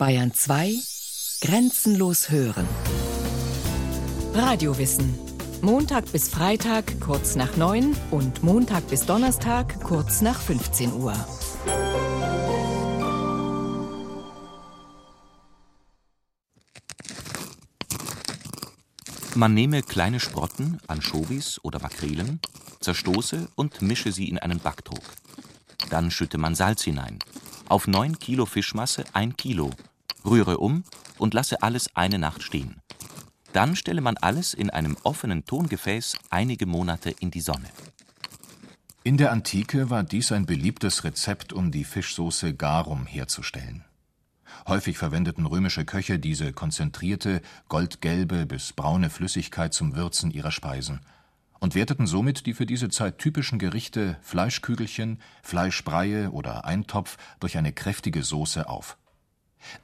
Bayern 2 Grenzenlos hören. Radiowissen. Montag bis Freitag kurz nach 9 und Montag bis Donnerstag kurz nach 15 Uhr. Man nehme kleine Sprotten, Anchovies oder Makrelen, zerstoße und mische sie in einen Backtrog. Dann schütte man Salz hinein. Auf 9 Kilo Fischmasse 1 Kilo rühre um und lasse alles eine Nacht stehen. Dann stelle man alles in einem offenen Tongefäß einige Monate in die Sonne. In der Antike war dies ein beliebtes Rezept, um die Fischsoße garum herzustellen. Häufig verwendeten römische Köche diese konzentrierte, goldgelbe bis braune Flüssigkeit zum Würzen ihrer Speisen und werteten somit die für diese Zeit typischen Gerichte Fleischkügelchen, Fleischbreie oder Eintopf durch eine kräftige Soße auf.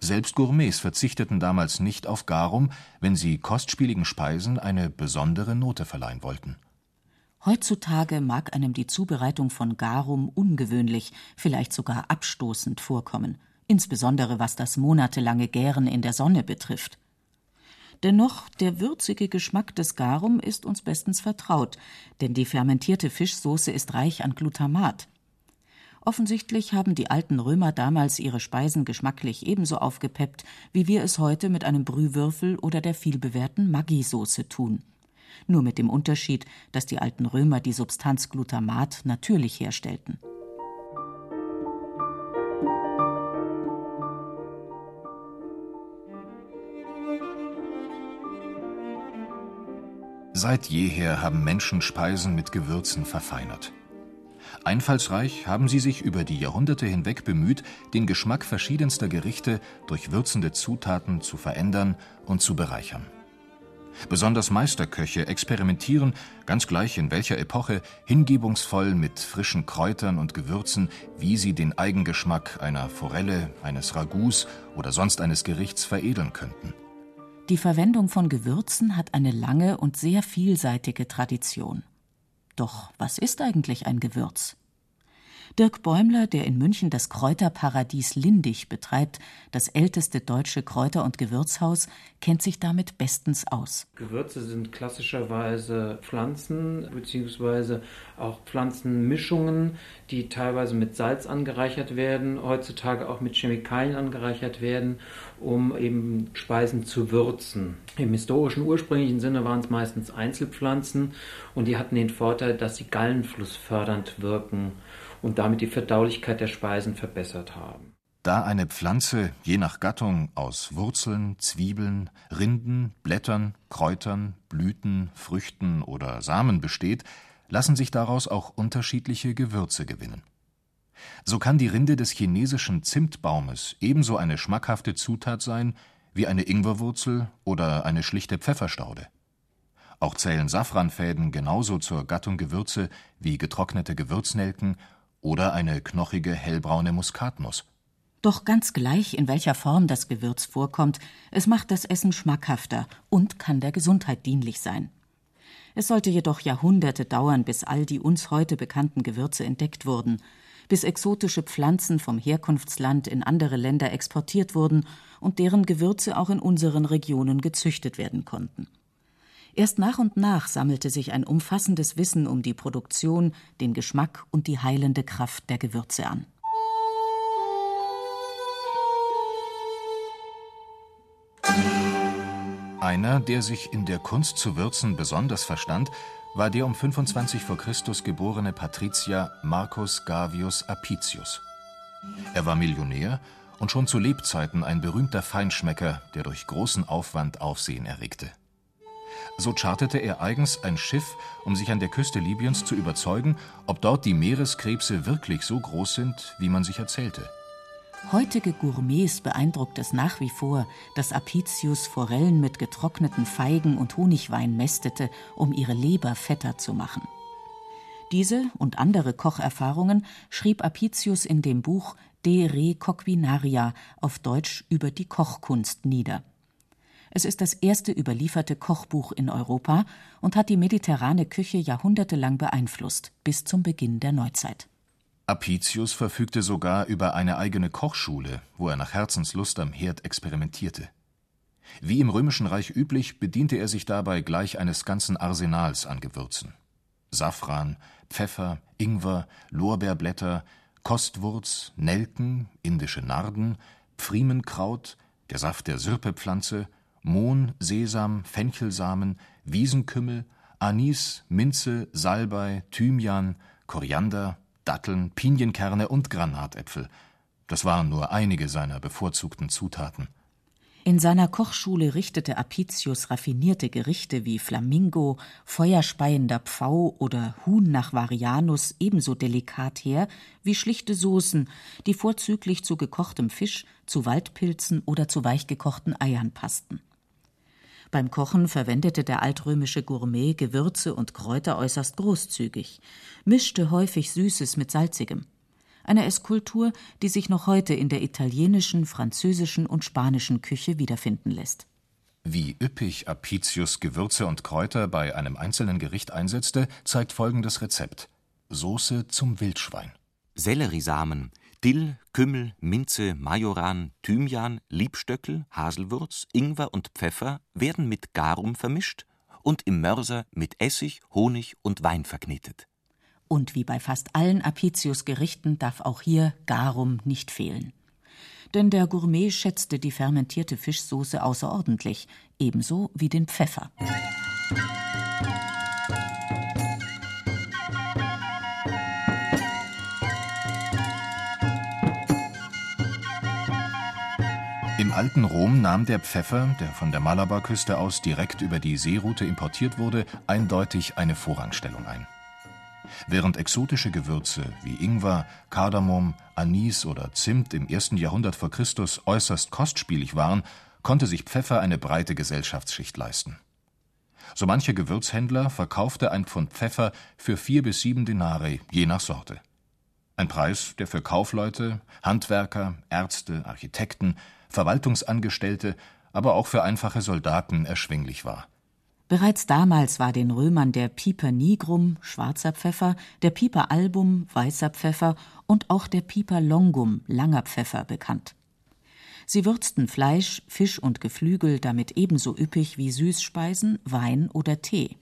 Selbst Gourmets verzichteten damals nicht auf Garum, wenn sie kostspieligen Speisen eine besondere Note verleihen wollten. Heutzutage mag einem die Zubereitung von Garum ungewöhnlich, vielleicht sogar abstoßend vorkommen, insbesondere was das monatelange Gären in der Sonne betrifft. Dennoch, der würzige Geschmack des Garum ist uns bestens vertraut, denn die fermentierte Fischsoße ist reich an Glutamat. Offensichtlich haben die alten Römer damals ihre Speisen geschmacklich ebenso aufgepeppt, wie wir es heute mit einem Brühwürfel oder der vielbewährten Maggi-Soße tun. Nur mit dem Unterschied, dass die alten Römer die Substanz Glutamat natürlich herstellten. Seit jeher haben Menschen Speisen mit Gewürzen verfeinert. Einfallsreich haben sie sich über die Jahrhunderte hinweg bemüht, den Geschmack verschiedenster Gerichte durch würzende Zutaten zu verändern und zu bereichern. Besonders Meisterköche experimentieren, ganz gleich in welcher Epoche, hingebungsvoll mit frischen Kräutern und Gewürzen, wie sie den Eigengeschmack einer Forelle, eines Ragouts oder sonst eines Gerichts veredeln könnten. Die Verwendung von Gewürzen hat eine lange und sehr vielseitige Tradition. Doch was ist eigentlich ein Gewürz? Dirk Bäumler, der in München das Kräuterparadies Lindig betreibt, das älteste deutsche Kräuter- und Gewürzhaus, kennt sich damit bestens aus. Gewürze sind klassischerweise Pflanzen bzw. auch Pflanzenmischungen, die teilweise mit Salz angereichert werden, heutzutage auch mit Chemikalien angereichert werden, um eben Speisen zu würzen. Im historischen ursprünglichen Sinne waren es meistens Einzelpflanzen und die hatten den Vorteil, dass sie gallenflussfördernd wirken und damit die Verdaulichkeit der Speisen verbessert haben. Da eine Pflanze je nach Gattung aus Wurzeln, Zwiebeln, Rinden, Blättern, Kräutern, Blüten, Früchten oder Samen besteht, lassen sich daraus auch unterschiedliche Gewürze gewinnen. So kann die Rinde des chinesischen Zimtbaumes ebenso eine schmackhafte Zutat sein wie eine Ingwerwurzel oder eine schlichte Pfefferstaude. Auch zählen Safranfäden genauso zur Gattung Gewürze wie getrocknete Gewürznelken oder eine knochige hellbraune Muskatnuss. Doch ganz gleich, in welcher Form das Gewürz vorkommt, es macht das Essen schmackhafter und kann der Gesundheit dienlich sein. Es sollte jedoch Jahrhunderte dauern, bis all die uns heute bekannten Gewürze entdeckt wurden, bis exotische Pflanzen vom Herkunftsland in andere Länder exportiert wurden und deren Gewürze auch in unseren Regionen gezüchtet werden konnten. Erst nach und nach sammelte sich ein umfassendes Wissen um die Produktion, den Geschmack und die heilende Kraft der Gewürze an. Einer, der sich in der Kunst zu würzen besonders verstand, war der um 25 v. Chr. geborene Patrizier Marcus Gavius Apicius. Er war Millionär und schon zu Lebzeiten ein berühmter Feinschmecker, der durch großen Aufwand Aufsehen erregte. So charterte er eigens ein Schiff, um sich an der Küste Libyens zu überzeugen, ob dort die Meereskrebse wirklich so groß sind, wie man sich erzählte. Heutige Gourmets beeindruckt es nach wie vor, dass Apicius Forellen mit getrockneten Feigen und Honigwein mästete, um ihre Leber fetter zu machen. Diese und andere Kocherfahrungen schrieb Apicius in dem Buch De Re Coquinaria auf Deutsch über die Kochkunst nieder. Es ist das erste überlieferte Kochbuch in Europa und hat die mediterrane Küche jahrhundertelang beeinflusst, bis zum Beginn der Neuzeit Apicius verfügte sogar über eine eigene Kochschule, wo er nach Herzenslust am Herd experimentierte. Wie im Römischen Reich üblich, bediente er sich dabei gleich eines ganzen Arsenals an Gewürzen. Safran, Pfeffer, Ingwer, Lorbeerblätter, Kostwurz, Nelken, indische Narden, Pfriemenkraut, der Saft der Sirpepflanze, Mohn, Sesam, Fenchelsamen, Wiesenkümmel, Anis, Minze, Salbei, Thymian, Koriander, Datteln, Pinienkerne und Granatäpfel. Das waren nur einige seiner bevorzugten Zutaten. In seiner Kochschule richtete Apicius raffinierte Gerichte wie Flamingo, feuerspeiender Pfau oder Huhn nach Varianus ebenso delikat her wie schlichte Soßen, die vorzüglich zu gekochtem Fisch, zu Waldpilzen oder zu weichgekochten Eiern passten. Beim Kochen verwendete der altrömische Gourmet Gewürze und Kräuter äußerst großzügig, mischte häufig Süßes mit Salzigem eine Esskultur, die sich noch heute in der italienischen, französischen und spanischen Küche wiederfinden lässt. Wie üppig Apicius Gewürze und Kräuter bei einem einzelnen Gericht einsetzte, zeigt folgendes Rezept: Soße zum Wildschwein. Selleriesamen, Dill, Kümmel, Minze, Majoran, Thymian, Liebstöckel, Haselwurz, Ingwer und Pfeffer werden mit Garum vermischt und im Mörser mit Essig, Honig und Wein verknetet. Und wie bei fast allen Apicius-Gerichten darf auch hier Garum nicht fehlen. Denn der Gourmet schätzte die fermentierte Fischsoße außerordentlich, ebenso wie den Pfeffer. Im alten Rom nahm der Pfeffer, der von der Malabarküste aus direkt über die Seeroute importiert wurde, eindeutig eine Vorrangstellung ein. Während exotische Gewürze wie Ingwer, Kardamom, Anis oder Zimt im ersten Jahrhundert vor Christus äußerst kostspielig waren, konnte sich Pfeffer eine breite Gesellschaftsschicht leisten. So mancher Gewürzhändler verkaufte ein Pfund Pfeffer für vier bis sieben Denare, je nach Sorte. Ein Preis, der für Kaufleute, Handwerker, Ärzte, Architekten, Verwaltungsangestellte, aber auch für einfache Soldaten erschwinglich war. Bereits damals war den Römern der Piper nigrum (schwarzer Pfeffer), der Piper album (weißer Pfeffer) und auch der Piper longum (langer Pfeffer) bekannt. Sie würzten Fleisch, Fisch und Geflügel damit ebenso üppig wie Süßspeisen, Wein oder Tee.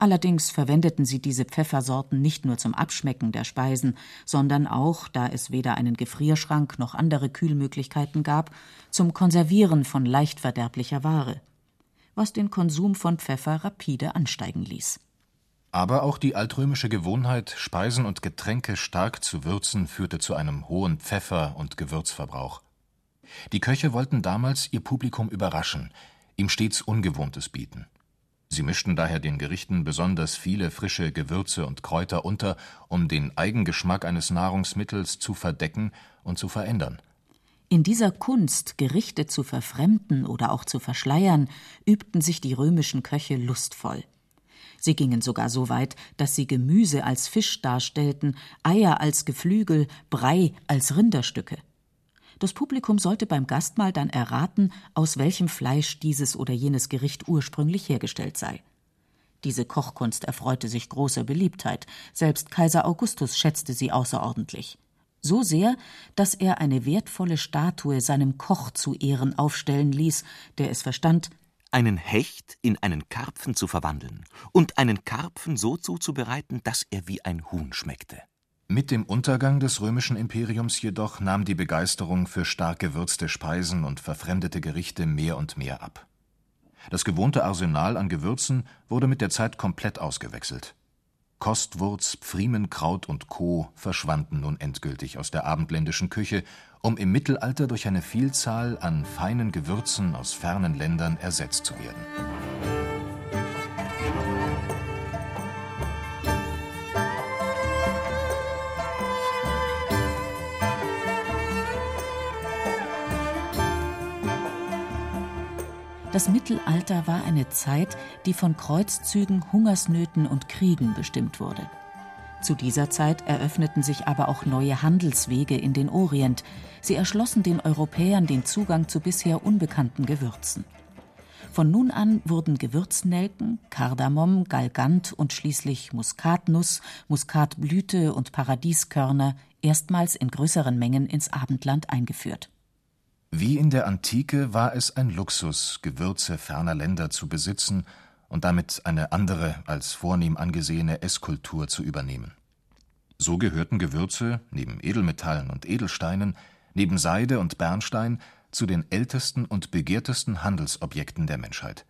Allerdings verwendeten sie diese Pfeffersorten nicht nur zum Abschmecken der Speisen, sondern auch, da es weder einen Gefrierschrank noch andere Kühlmöglichkeiten gab, zum Konservieren von leicht verderblicher Ware was den Konsum von Pfeffer rapide ansteigen ließ. Aber auch die altrömische Gewohnheit, Speisen und Getränke stark zu würzen, führte zu einem hohen Pfeffer- und Gewürzverbrauch. Die Köche wollten damals ihr Publikum überraschen, ihm stets Ungewohntes bieten. Sie mischten daher den Gerichten besonders viele frische Gewürze und Kräuter unter, um den Eigengeschmack eines Nahrungsmittels zu verdecken und zu verändern. In dieser Kunst, Gerichte zu verfremden oder auch zu verschleiern, übten sich die römischen Köche lustvoll. Sie gingen sogar so weit, dass sie Gemüse als Fisch darstellten, Eier als Geflügel, Brei als Rinderstücke. Das Publikum sollte beim Gastmahl dann erraten, aus welchem Fleisch dieses oder jenes Gericht ursprünglich hergestellt sei. Diese Kochkunst erfreute sich großer Beliebtheit, selbst Kaiser Augustus schätzte sie außerordentlich so sehr, dass er eine wertvolle Statue seinem Koch zu Ehren aufstellen ließ, der es verstand, einen Hecht in einen Karpfen zu verwandeln und einen Karpfen so zuzubereiten, dass er wie ein Huhn schmeckte. Mit dem Untergang des römischen Imperiums jedoch nahm die Begeisterung für stark gewürzte Speisen und verfremdete Gerichte mehr und mehr ab. Das gewohnte Arsenal an Gewürzen wurde mit der Zeit komplett ausgewechselt. Kostwurz, Pfriemenkraut und Co. verschwanden nun endgültig aus der abendländischen Küche, um im Mittelalter durch eine Vielzahl an feinen Gewürzen aus fernen Ländern ersetzt zu werden Das Mittelalter war eine Zeit, die von Kreuzzügen, Hungersnöten und Kriegen bestimmt wurde. Zu dieser Zeit eröffneten sich aber auch neue Handelswege in den Orient. Sie erschlossen den Europäern den Zugang zu bisher unbekannten Gewürzen. Von nun an wurden Gewürznelken, Kardamom, Galgant und schließlich Muskatnuss, Muskatblüte und Paradieskörner erstmals in größeren Mengen ins Abendland eingeführt. Wie in der Antike war es ein Luxus, Gewürze ferner Länder zu besitzen und damit eine andere als vornehm angesehene Esskultur zu übernehmen. So gehörten Gewürze neben Edelmetallen und Edelsteinen, neben Seide und Bernstein zu den ältesten und begehrtesten Handelsobjekten der Menschheit.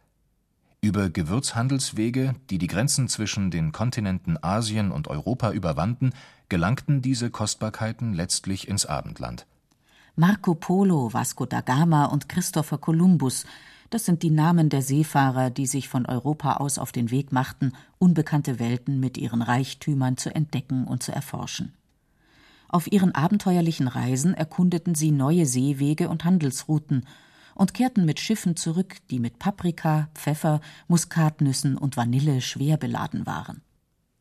Über Gewürzhandelswege, die die Grenzen zwischen den Kontinenten Asien und Europa überwanden, gelangten diese Kostbarkeiten letztlich ins Abendland. Marco Polo, Vasco da Gama und Christopher Columbus das sind die Namen der Seefahrer, die sich von Europa aus auf den Weg machten, unbekannte Welten mit ihren Reichtümern zu entdecken und zu erforschen. Auf ihren abenteuerlichen Reisen erkundeten sie neue Seewege und Handelsrouten und kehrten mit Schiffen zurück, die mit Paprika, Pfeffer, Muskatnüssen und Vanille schwer beladen waren.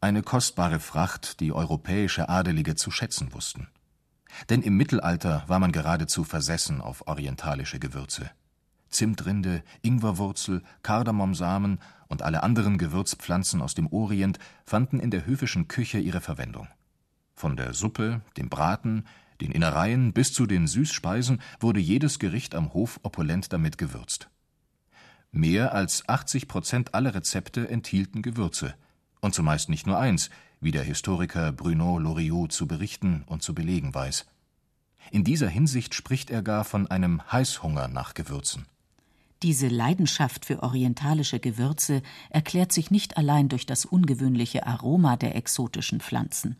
Eine kostbare Fracht, die europäische Adelige zu schätzen wussten. Denn im Mittelalter war man geradezu versessen auf orientalische Gewürze. Zimtrinde, Ingwerwurzel, Kardamomsamen und alle anderen Gewürzpflanzen aus dem Orient fanden in der höfischen Küche ihre Verwendung. Von der Suppe, dem Braten, den Innereien bis zu den Süßspeisen wurde jedes Gericht am Hof opulent damit gewürzt. Mehr als 80 Prozent aller Rezepte enthielten Gewürze, und zumeist nicht nur eins, wie der Historiker Bruno Loriot zu berichten und zu belegen weiß. In dieser Hinsicht spricht er gar von einem Heißhunger nach Gewürzen. Diese Leidenschaft für orientalische Gewürze erklärt sich nicht allein durch das ungewöhnliche Aroma der exotischen Pflanzen.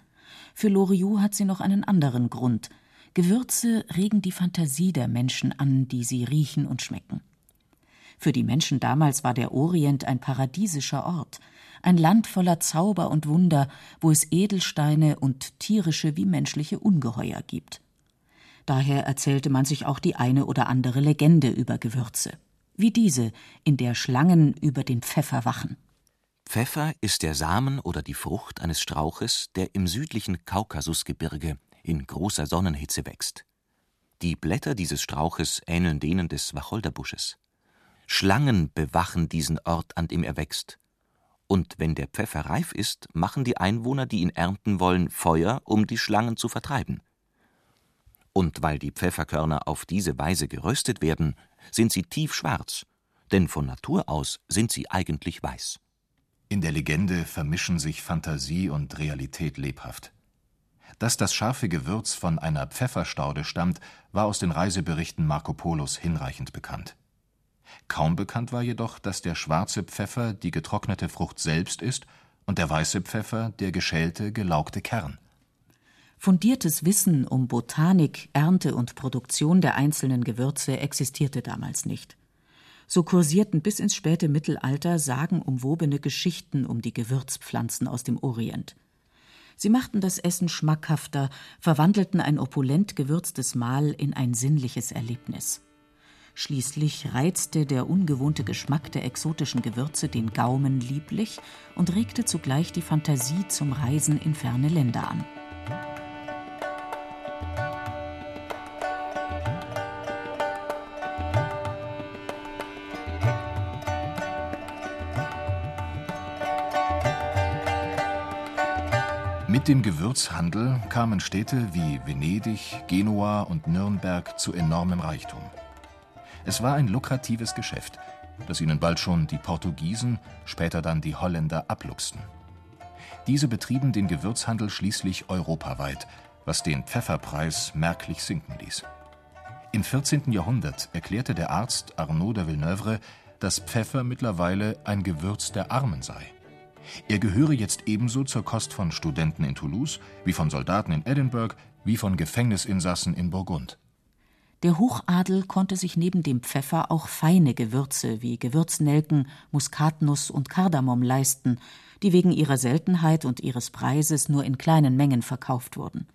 Für Loriot hat sie noch einen anderen Grund. Gewürze regen die Fantasie der Menschen an, die sie riechen und schmecken. Für die Menschen damals war der Orient ein paradiesischer Ort, ein Land voller Zauber und Wunder, wo es Edelsteine und tierische wie menschliche Ungeheuer gibt. Daher erzählte man sich auch die eine oder andere Legende über Gewürze wie diese, in der Schlangen über den Pfeffer wachen. Pfeffer ist der Samen oder die Frucht eines Strauches, der im südlichen Kaukasusgebirge in großer Sonnenhitze wächst. Die Blätter dieses Strauches ähneln denen des Wacholderbusches. Schlangen bewachen diesen Ort, an dem er wächst. Und wenn der Pfeffer reif ist, machen die Einwohner, die ihn ernten wollen, Feuer, um die Schlangen zu vertreiben. Und weil die Pfefferkörner auf diese Weise geröstet werden, sind sie tiefschwarz, denn von Natur aus sind sie eigentlich weiß. In der Legende vermischen sich Fantasie und Realität lebhaft. Dass das scharfe Gewürz von einer Pfefferstaude stammt, war aus den Reiseberichten Marco Polos hinreichend bekannt. Kaum bekannt war jedoch, dass der schwarze Pfeffer die getrocknete Frucht selbst ist und der weiße Pfeffer der geschälte, gelaugte Kern. Fundiertes Wissen um Botanik, Ernte und Produktion der einzelnen Gewürze existierte damals nicht. So kursierten bis ins späte Mittelalter sagenumwobene Geschichten um die Gewürzpflanzen aus dem Orient. Sie machten das Essen schmackhafter, verwandelten ein opulent gewürztes Mahl in ein sinnliches Erlebnis. Schließlich reizte der ungewohnte Geschmack der exotischen Gewürze den Gaumen lieblich und regte zugleich die Fantasie zum Reisen in ferne Länder an. Mit dem Gewürzhandel kamen Städte wie Venedig, Genua und Nürnberg zu enormem Reichtum. Es war ein lukratives Geschäft, das ihnen bald schon die Portugiesen, später dann die Holländer abluchsten. Diese betrieben den Gewürzhandel schließlich europaweit, was den Pfefferpreis merklich sinken ließ. Im 14. Jahrhundert erklärte der Arzt Arnaud de Villeneuve, dass Pfeffer mittlerweile ein Gewürz der Armen sei. Er gehöre jetzt ebenso zur Kost von Studenten in Toulouse, wie von Soldaten in Edinburgh, wie von Gefängnisinsassen in Burgund. Der Hochadel konnte sich neben dem Pfeffer auch feine Gewürze wie Gewürznelken, Muskatnuss und Kardamom leisten, die wegen ihrer Seltenheit und ihres Preises nur in kleinen Mengen verkauft wurden.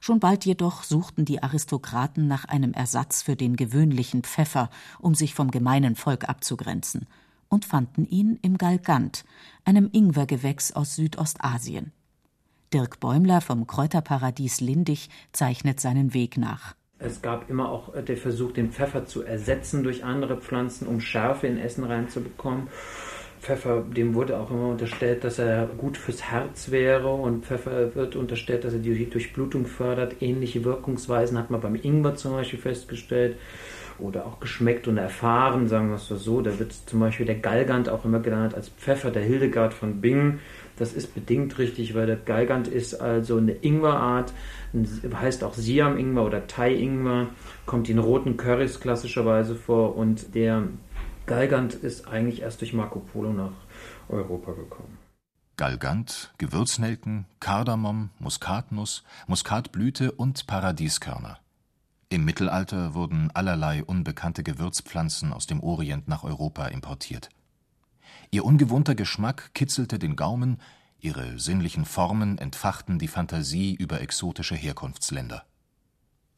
Schon bald jedoch suchten die Aristokraten nach einem Ersatz für den gewöhnlichen Pfeffer, um sich vom gemeinen Volk abzugrenzen – und fanden ihn im Galgant, einem Ingwergewächs aus Südostasien. Dirk Bäumler vom Kräuterparadies Lindig zeichnet seinen Weg nach. Es gab immer auch der Versuch, den Pfeffer zu ersetzen durch andere Pflanzen, um Schärfe in Essen reinzubekommen. Pfeffer, dem wurde auch immer unterstellt, dass er gut fürs Herz wäre und Pfeffer wird unterstellt, dass er die Durchblutung fördert. Ähnliche Wirkungsweisen hat man beim Ingwer zum Beispiel festgestellt oder auch geschmeckt und erfahren, sagen wir es so. Da wird zum Beispiel der Galgant auch immer genannt als Pfeffer der Hildegard von Bingen. Das ist bedingt richtig, weil der Galgant ist also eine Ingwerart, heißt auch Siam-Ingwer oder Thai-Ingwer, kommt in roten Currys klassischerweise vor und der Galgant ist eigentlich erst durch Marco Polo nach Europa gekommen. Galgant, Gewürznelken, Kardamom, Muskatnuss, Muskatblüte und Paradieskörner. Im Mittelalter wurden allerlei unbekannte Gewürzpflanzen aus dem Orient nach Europa importiert. Ihr ungewohnter Geschmack kitzelte den Gaumen, ihre sinnlichen Formen entfachten die Fantasie über exotische Herkunftsländer.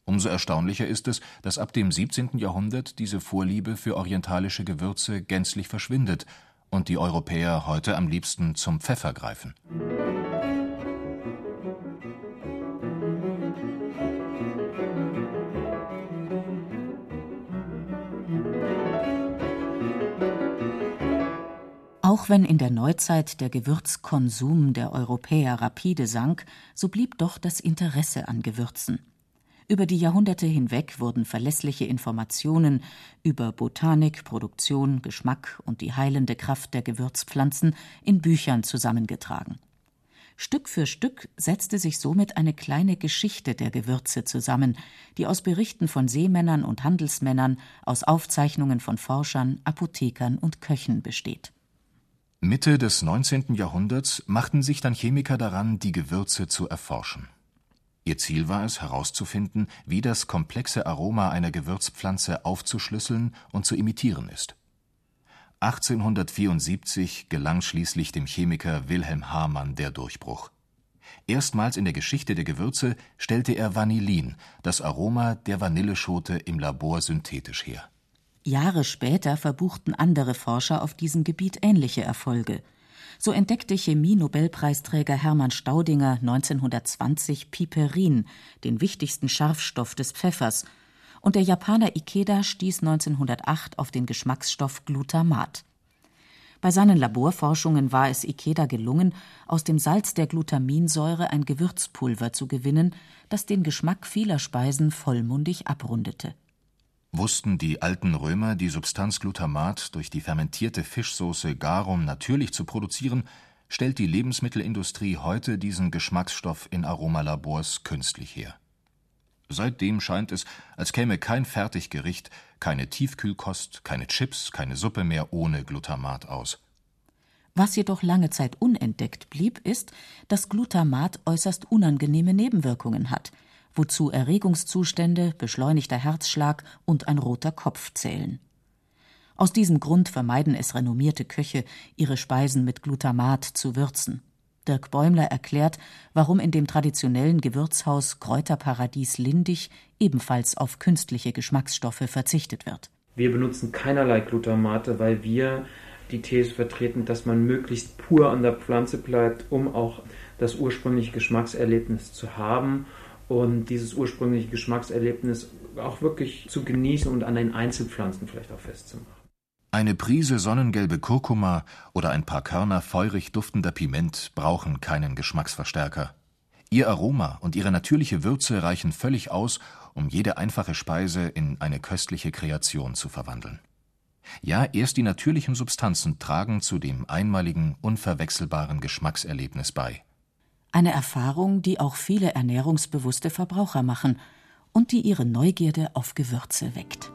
Umso erstaunlicher ist es, dass ab dem 17. Jahrhundert diese Vorliebe für orientalische Gewürze gänzlich verschwindet und die Europäer heute am liebsten zum Pfeffer greifen. Auch wenn in der Neuzeit der Gewürzkonsum der Europäer rapide sank, so blieb doch das Interesse an Gewürzen. Über die Jahrhunderte hinweg wurden verlässliche Informationen über Botanik, Produktion, Geschmack und die heilende Kraft der Gewürzpflanzen in Büchern zusammengetragen. Stück für Stück setzte sich somit eine kleine Geschichte der Gewürze zusammen, die aus Berichten von Seemännern und Handelsmännern, aus Aufzeichnungen von Forschern, Apothekern und Köchen besteht Mitte des 19. Jahrhunderts machten sich dann Chemiker daran, die Gewürze zu erforschen. Ihr Ziel war es, herauszufinden, wie das komplexe Aroma einer Gewürzpflanze aufzuschlüsseln und zu imitieren ist. 1874 gelang schließlich dem Chemiker Wilhelm Hamann der Durchbruch. Erstmals in der Geschichte der Gewürze stellte er Vanillin, das Aroma der Vanilleschote, im Labor synthetisch her Jahre später verbuchten andere Forscher auf diesem Gebiet ähnliche Erfolge. So entdeckte Chemie-Nobelpreisträger Hermann Staudinger 1920 Piperin, den wichtigsten Scharfstoff des Pfeffers, und der Japaner Ikeda stieß 1908 auf den Geschmacksstoff Glutamat. Bei seinen Laborforschungen war es Ikeda gelungen, aus dem Salz der Glutaminsäure ein Gewürzpulver zu gewinnen, das den Geschmack vieler Speisen vollmundig abrundete Wussten die alten Römer die Substanz Glutamat durch die fermentierte Fischsauce Garum natürlich zu produzieren, stellt die Lebensmittelindustrie heute diesen Geschmacksstoff in Aromalabors künstlich her. Seitdem scheint es, als käme kein Fertiggericht, keine Tiefkühlkost, keine Chips, keine Suppe mehr ohne Glutamat aus. Was jedoch lange Zeit unentdeckt blieb, ist, dass Glutamat äußerst unangenehme Nebenwirkungen hat – wozu Erregungszustände, beschleunigter Herzschlag und ein roter Kopf zählen. Aus diesem Grund vermeiden es renommierte Köche, ihre Speisen mit Glutamat zu würzen. Dirk Bäumler erklärt, warum in dem traditionellen Gewürzhaus Kräuterparadies Lindig ebenfalls auf künstliche Geschmacksstoffe verzichtet wird. Wir benutzen keinerlei Glutamate, weil wir die These vertreten, dass man möglichst pur an der Pflanze bleibt, um auch das ursprüngliche Geschmackserlebnis zu haben und dieses ursprüngliche Geschmackserlebnis auch wirklich zu genießen und an den Einzelpflanzen vielleicht auch festzumachen. Eine Prise sonnengelbe Kurkuma oder ein paar Körner feurig duftender Piment brauchen keinen Geschmacksverstärker. Ihr Aroma und ihre natürliche Würze reichen völlig aus, um jede einfache Speise in eine köstliche Kreation zu verwandeln. Ja, erst die natürlichen Substanzen tragen zu dem einmaligen, unverwechselbaren Geschmackserlebnis bei. Eine Erfahrung, die auch viele ernährungsbewusste Verbraucher machen und die ihre Neugierde auf Gewürze weckt.